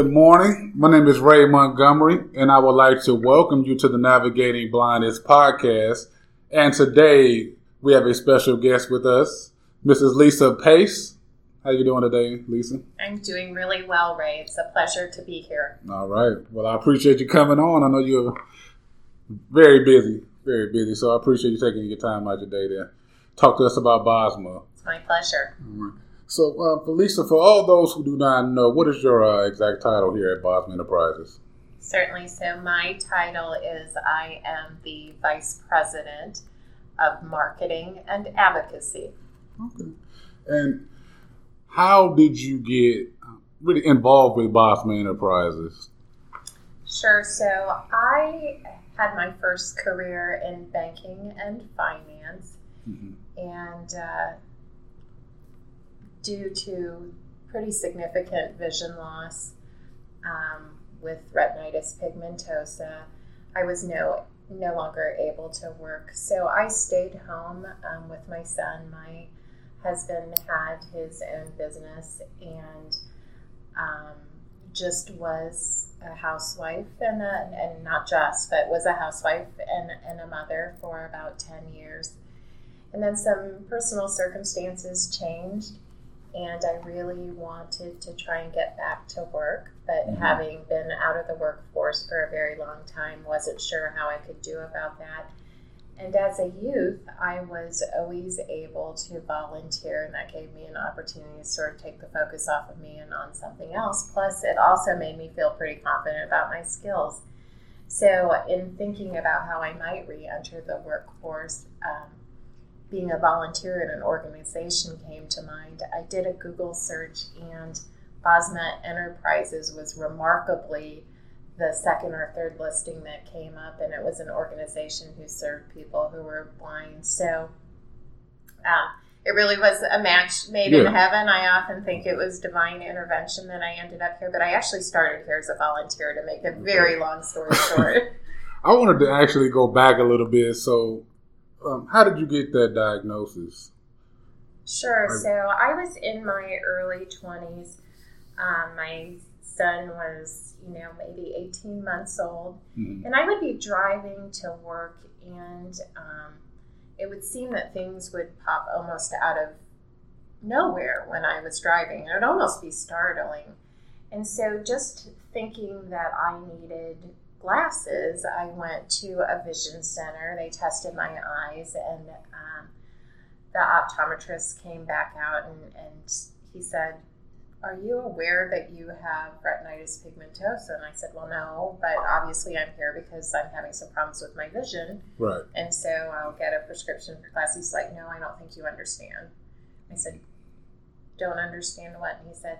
Good morning. My name is Ray Montgomery, and I would like to welcome you to the Navigating Blindness podcast. And today we have a special guest with us, Mrs. Lisa Pace. How you doing today, Lisa? I'm doing really well, Ray. It's a pleasure to be here. All right. Well, I appreciate you coming on. I know you're very busy, very busy, so I appreciate you taking your time out your day to talk to us about Bosma. It's my pleasure. So, uh, for Lisa, for all those who do not know, what is your uh, exact title here at Bosma Enterprises? Certainly. So, my title is I am the Vice President of Marketing and Advocacy. Okay. And how did you get really involved with Bosma Enterprises? Sure. So, I had my first career in banking and finance. Mm-hmm. And uh, due to pretty significant vision loss um, with retinitis pigmentosa, I was no no longer able to work. So I stayed home um, with my son. My husband had his own business and um, just was a housewife and, a, and not just, but was a housewife and, and a mother for about 10 years. And then some personal circumstances changed and I really wanted to try and get back to work. But mm-hmm. having been out of the workforce for a very long time, wasn't sure how I could do about that. And as a youth, I was always able to volunteer, and that gave me an opportunity to sort of take the focus off of me and on something else. Plus, it also made me feel pretty confident about my skills. So, in thinking about how I might re enter the workforce, um, being a volunteer in an organization came to mind. I did a Google search, and Bosma Enterprises was remarkably the second or third listing that came up, and it was an organization who served people who were blind. So um, it really was a match made yeah. in heaven. I often think it was divine intervention that I ended up here, but I actually started here as a volunteer to make a very long story short. I wanted to actually go back a little bit. So um, how did you get that diagnosis? Sure. so I was in my early 20s. Um, my son was, you know, maybe 18 months old. Mm-hmm. And I would be driving to work, and um, it would seem that things would pop almost out of nowhere when I was driving. It would almost be startling. And so just thinking that I needed glasses, I went to a vision center. They tested my eyes, and um, the optometrist came back out and, and he said, Are you aware that you have retinitis pigmentosa? And I said, Well, no, but obviously I'm here because I'm having some problems with my vision. Right. And so I'll get a prescription for glasses. He's like, No, I don't think you understand. I said, Don't understand what? And he said,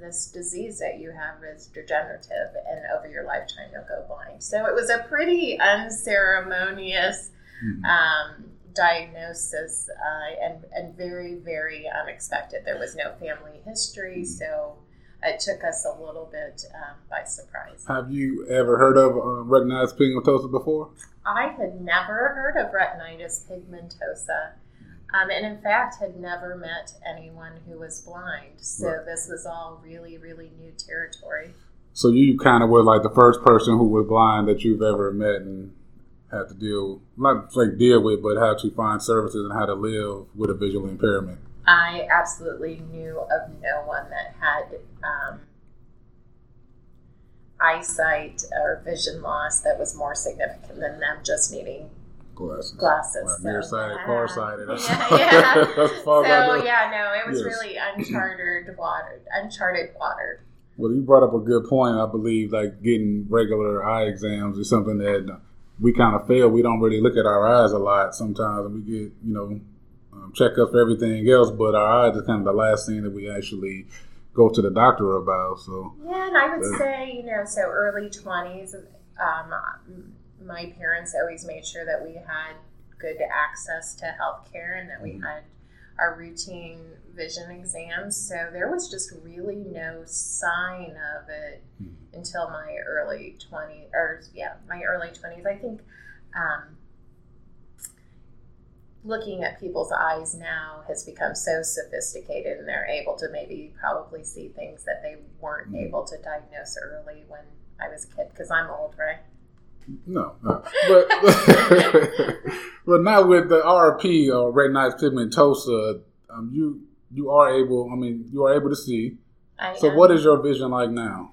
this disease that you have is degenerative and over your lifetime you'll go blind. So it was a pretty unceremonious mm-hmm. um, diagnosis uh, and, and very, very unexpected. There was no family history, mm-hmm. so it took us a little bit um, by surprise. Have you ever heard of um, retinitis pigmentosa before? I had never heard of retinitis pigmentosa um, and in fact had never met anyone who was blind. So right. this was all really, really new territory. So you kind of were like the first person who was blind that you've ever met and had to deal, not like deal with, but how to find services and how to live with a visual impairment. I absolutely knew of no one that had um, eyesight or vision loss that was more significant than them just needing glasses. Glasses. Well, nearsighted, yeah. farsighted. Yeah, yeah. so yeah, no, it was yes. really uncharted water. Uncharted water. Well, you brought up a good point. I believe like getting regular eye exams is something that we kind of fail. We don't really look at our eyes a lot sometimes, and we get you know um, checkups for everything else, but our eyes is kind of the last thing that we actually go to the doctor about. So yeah, and I would uh, say you know so early twenties. Um, my parents always made sure that we had good access to health care and that we mm-hmm. had our routine vision exams. So there was just really no sign of it mm-hmm. until my early 20s, or yeah, my early 20s. I think um, looking at people's eyes now has become so sophisticated and they're able to maybe probably see things that they weren't mm. able to diagnose early when I was a kid because I'm old, right? No, no. but but now with the RP or retinitis pigmentosa, um, you you are able. I mean, you are able to see. I so, am. what is your vision like now?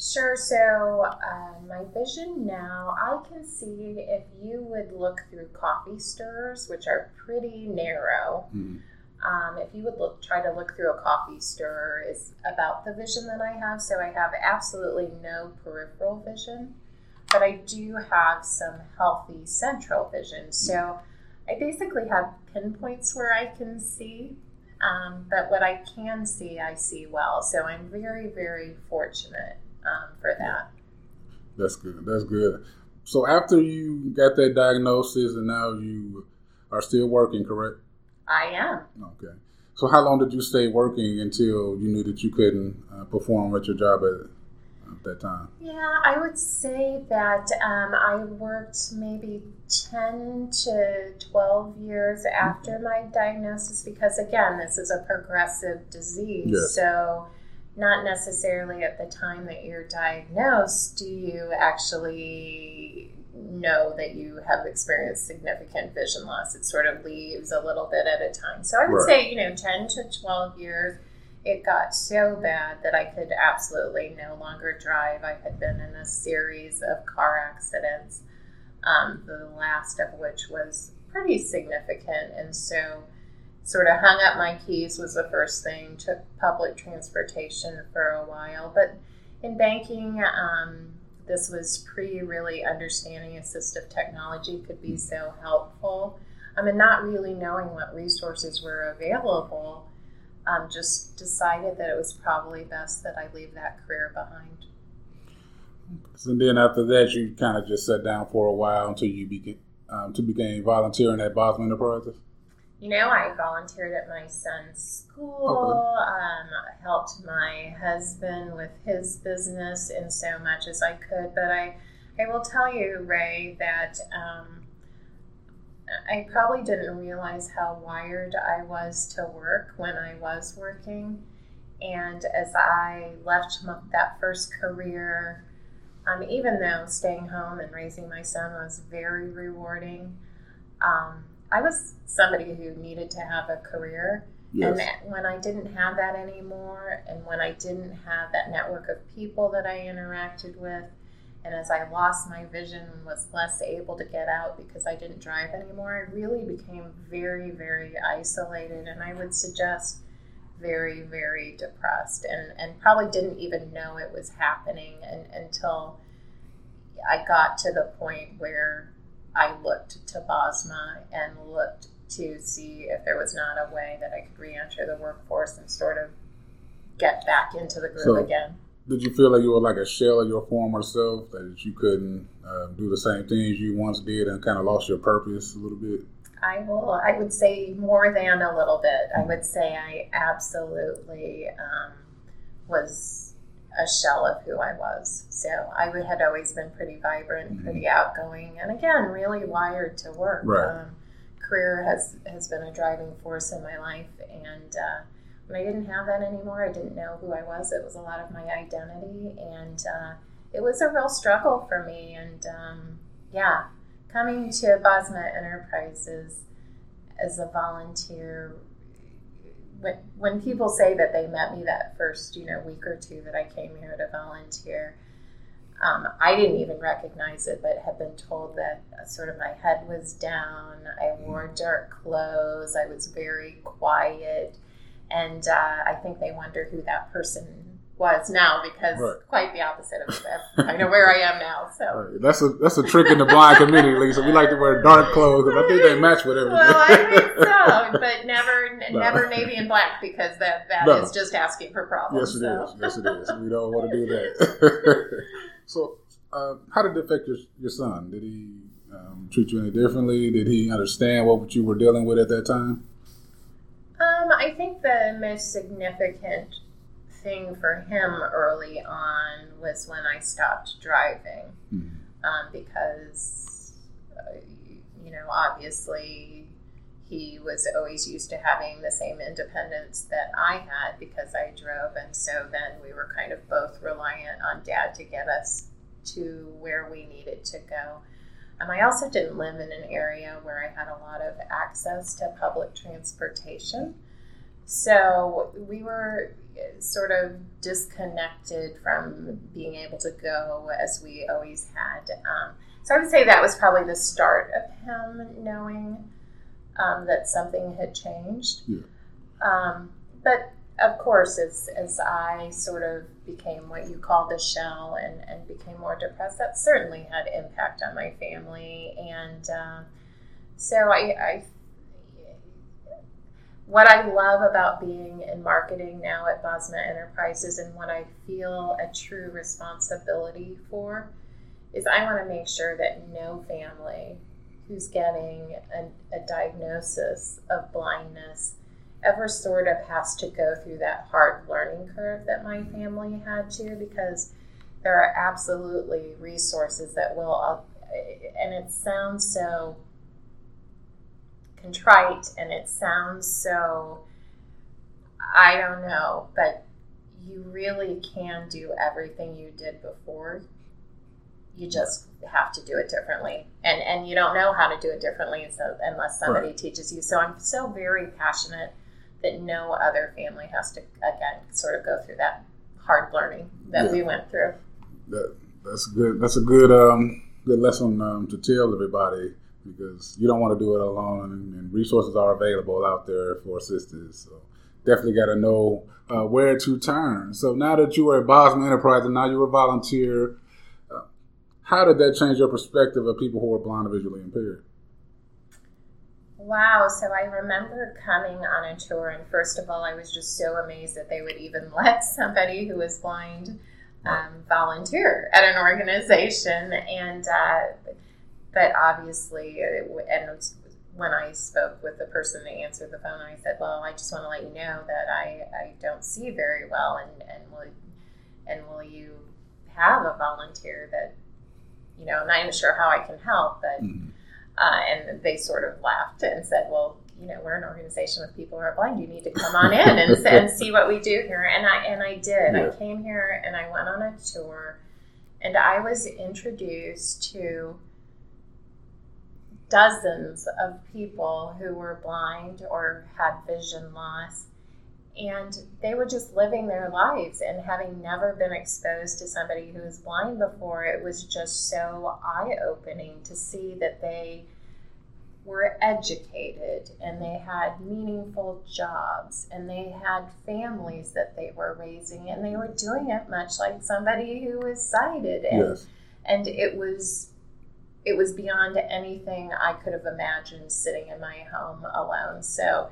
Sure. So, uh, my vision now, I can see if you would look through coffee stirrers, which are pretty narrow. Mm-hmm. Um, if you would look, try to look through a coffee stirrer, is about the vision that I have. So, I have absolutely no peripheral vision, but I do have some healthy central vision. So, I basically have pinpoints where I can see. Um, but what I can see, I see well. So I'm very, very fortunate um, for that. That's good. That's good. So after you got that diagnosis and now you are still working, correct? I am. Okay. So how long did you stay working until you knew that you couldn't uh, perform at your job at, at that time? Yeah, I would say that um, I worked maybe 10 to 12 years after my diagnosis because, again, this is a progressive disease. Yes. So not necessarily at the time that you're diagnosed do you actually know that you have experienced significant vision loss. It sort of leaves a little bit at a time. So I would right. say, you know, 10 to 12 years, it got so bad that I could absolutely no longer drive. I had been in a series of car accidents, um, the last of which was pretty significant. And so sort of hung up my keys was the first thing took public transportation for a while but in banking um, this was pre really understanding assistive technology could be so helpful I mean, not really knowing what resources were available um, just decided that it was probably best that I leave that career behind. And then after that, you kind of just sat down for a while until you began um, to begin volunteering at Bosma Enterprises you know, I volunteered at my son's school, okay. um, helped my husband with his business in so much as I could. But I, I will tell you, Ray, that um, I probably didn't realize how wired I was to work when I was working. And as I left that first career, um, even though staying home and raising my son was very rewarding, um, I was somebody who needed to have a career. Yes. And when I didn't have that anymore, and when I didn't have that network of people that I interacted with, and as I lost my vision and was less able to get out because I didn't drive anymore, I really became very, very isolated. And I would suggest very, very depressed and, and probably didn't even know it was happening and, until I got to the point where I looked to Bosma and looked to see if there was not a way that I could re-enter the workforce and sort of get back into the group so, again. Did you feel like you were like a shell of your former self, that you couldn't uh, do the same things you once did, and kind of lost your purpose a little bit? I will. I would say more than a little bit. I would say I absolutely um, was a shell of who I was. So I had always been pretty vibrant, mm-hmm. pretty outgoing, and again, really wired to work. Right. Um, career has has been a driving force in my life, and uh, when I didn't have that anymore, I didn't know who I was. It was a lot of my identity, and uh, it was a real struggle for me. And um, yeah, coming to Bosma Enterprises as a volunteer when when people say that they met me that first you know week or two that I came here to volunteer, um, I didn't even recognize it, but had been told that uh, sort of my head was down. I wore dark clothes. I was very quiet, and uh, I think they wonder who that person was now because right. quite the opposite of that, kind of where I am now. So right. that's a that's a trick in the blind community, Lisa. We like to wear dark clothes, and I think they match with everything. Well, I think so, but never no. never navy and black because that that no. is just asking for problems. Yes, it so. is. Yes, it is. We don't want to do that. so, uh, how did it affect your your son? Did he um, treat you any differently? Did he understand what you were dealing with at that time? I think the most significant thing for him early on was when I stopped driving mm-hmm. um, because, uh, you know, obviously he was always used to having the same independence that I had because I drove. And so then we were kind of both reliant on dad to get us to where we needed to go. Um, I also didn't live in an area where I had a lot of access to public transportation. So we were sort of disconnected from being able to go as we always had. Um, so I would say that was probably the start of him knowing um, that something had changed. Yeah. Um, but of course, as, as I sort of became what you called a shell and, and became more depressed, that certainly had impact on my family. And uh, so I, I, what I love about being in marketing now at Bosma Enterprises and what I feel a true responsibility for is I want to make sure that no family who's getting a, a diagnosis of blindness ever sort of has to go through that hard learning curve that my family had to because there are absolutely resources that will uh, and it sounds so contrite and it sounds so i don't know but you really can do everything you did before you just have to do it differently and and you don't know how to do it differently so unless somebody Right. teaches you so i'm so very passionate that no other family has to again sort of go through that hard learning that Yeah. we went through That that's good. That's a good um, good lesson um, to tell everybody because you don't want to do it alone, and, resources are available out there for assistance. So definitely got to know uh, where to turn. So now that you are at Bosma Enterprise and now you're a volunteer, uh, how did that change your perspective of people who are blind or visually impaired? Wow. So I remember coming on a tour, and first of all, I was just so amazed that they would even let somebody who was blind um, volunteer at an organization. And, uh, but obviously, it, and when I spoke with the person that answered the phone, I said, Well, I just want to let you know that I, I don't see very well, and, and, will, and will you have a volunteer that, you know, not even sure how I can help, but. Mhm. Uh, and they sort of laughed and said, "Well, you know, we're an organization with people who are blind. You need to come on in and, and see what we do here." And I and I did. Yeah. I came here and I went on a tour, and I was introduced to dozens of people who were blind or had vision loss. And they were just living their lives and having never been exposed to somebody who was blind before, it was just so eye opening to see that they were educated and they had meaningful jobs and they had families that they were raising and they were doing it much like somebody who was sighted and Yes. and it was it was beyond anything I could have imagined sitting in my home alone. So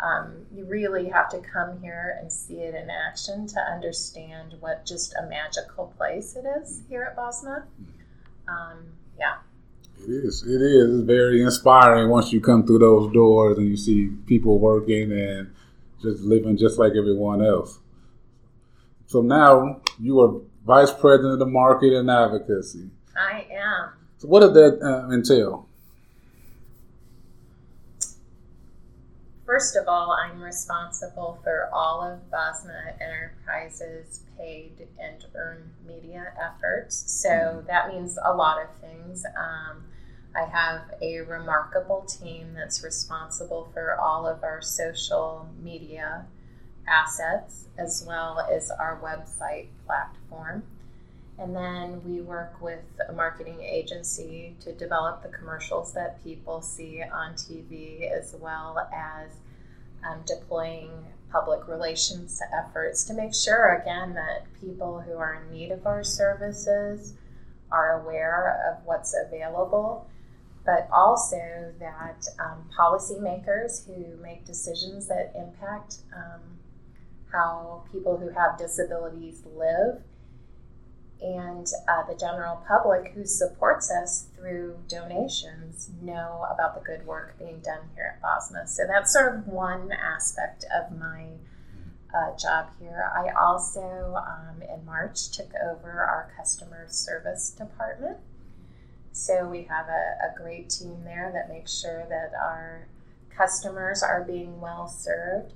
um, you really have to come here and see it in action to understand what just a magical place it is here at Bosma. Um, yeah. It is. It is. It's very inspiring once you come through those doors and you see people working and just living just like everyone else. So now you are vice president of the market and advocacy. I am. So what did that uh, entail? First of all, I'm responsible for all of Bosma Enterprises' paid and earned media efforts. So that means a lot of things. Um, I have a remarkable team that's responsible for all of our social media assets as well as our website platform. And then we work with a marketing agency to develop the commercials that people see on TV, as well as um, deploying public relations efforts to make sure, again, that people who are in need of our services are aware of what's available, but also that um, policymakers who make decisions that impact um, how people who have disabilities live and uh, the general public who supports us through donations know about the good work being done here at Bosma. So that's sort of one aspect of my uh, job here. I also, um, in March, took over our customer service department. So we have a, a great team there that makes sure that our customers are being well served.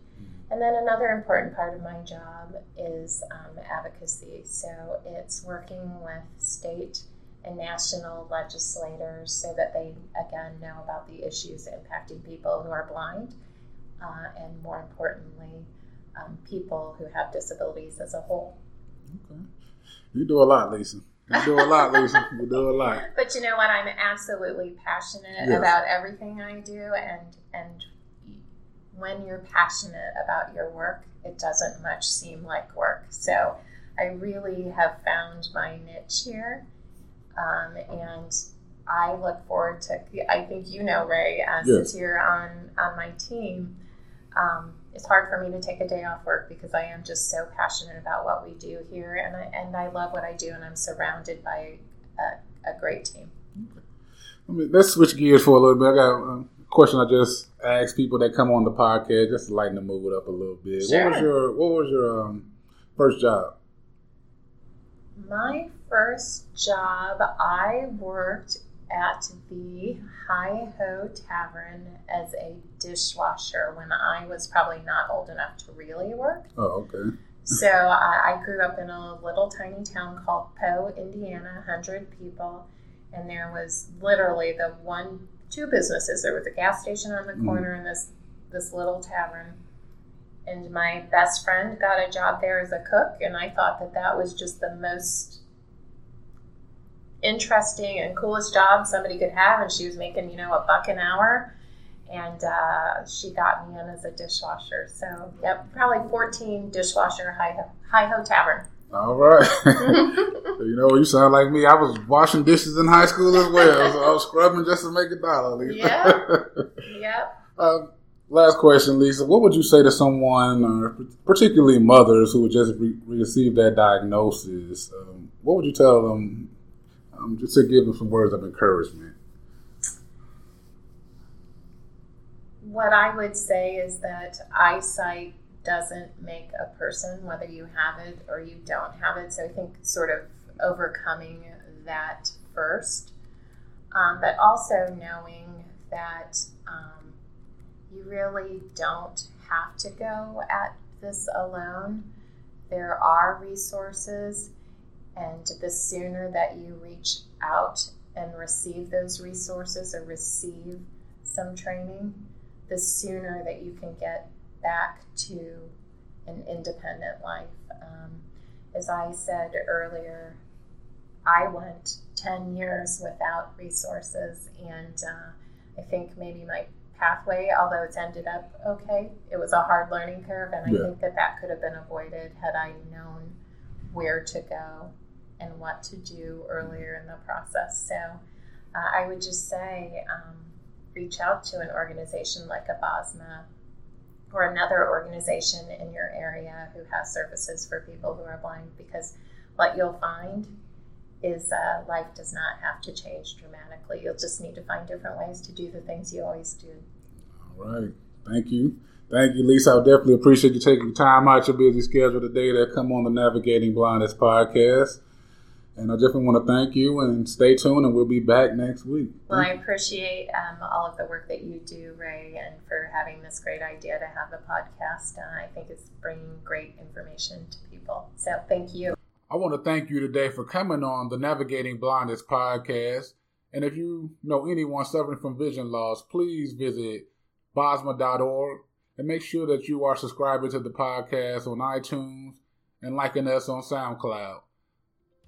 And then another important part of my job is um, advocacy. So it's working with state and national legislators so that they, again, know about the issues impacting people who are blind uh, and, more importantly, um, people who have disabilities as a whole. Okay. You do a lot, Lisa. You do a lot, Lisa. You do a lot. But you know what? I'm absolutely passionate yes. about everything I do, and and when you're passionate about your work, it doesn't much seem like work. So I really have found my niche here, um, and I look forward to. I think you know Ray, uh, yes. since you're on on my team. Um, it's hard for me to take a day off work because I am just so passionate about what we do here, and I and I love what I do, and I'm surrounded by a, a great team. Okay. I mean, let's switch gears for a little bit. I got a question I just ask people that come on the podcast just to lighten the mood up a little bit. Sure. What was your What was your um, first job? My first job, I worked at the Hi Ho Tavern as a dishwasher when I was probably not old enough to really work. Oh, okay. so I, I grew up in a little tiny town called Poe, Indiana, 100 people. And there was literally the one, two businesses. There was a gas station on the mm. corner mm. and this, this little tavern. And my best friend got a job there as a cook. And I thought that that was just the most interesting and coolest job somebody could have, and she was making you know a buck an hour. And uh, she got me in as a dishwasher. So, yep, probably 14 dishwasher Hi Ho Tavern. All right. you know, you sound like me. I was washing dishes in high school as well. So I was scrubbing just to make a dollar. Lisa. Yeah. yep. Um, last question, Lisa. What would you say to someone, or particularly mothers who just re- received that diagnosis? Um, what would you tell them um, just to give them some words of encouragement. What I would say is that eyesight doesn't make a person, whether you have it or you don't have it. So I think sort of overcoming that first, um, but also knowing that um, you really don't have to go at this alone. There are resources and the sooner that you reach out and receive those resources or receive some training, the sooner that you can get back to an independent life. Um, as I said earlier, I went 10 years without resources, and uh, I think maybe my pathway, although it's ended up okay, it was a hard learning curve, and I yeah. think that that could have been avoided had I known where to go and what to do earlier in the process. So uh, I would just say um, reach out to an organization like a BOSMA or another organization in your area who has services for people who are blind because what you'll find is uh, life does not have to change dramatically. You'll just need to find different ways to do the things you always do. All right. Thank you. Thank you, Lisa. I definitely appreciate you taking time out your busy schedule today to come on the Navigating Blindness podcast. And I definitely want to thank you and stay tuned, and we'll be back next week. Well, I appreciate um, all of the work that you do, Ray, and for having this great idea to have the podcast. Uh, I think it's bringing great information to people. So thank you. I want to thank you today for coming on the Navigating Blindness podcast. And if you know anyone suffering from vision loss, please visit bosma.org and make sure that you are subscribing to the podcast on iTunes and liking us on SoundCloud.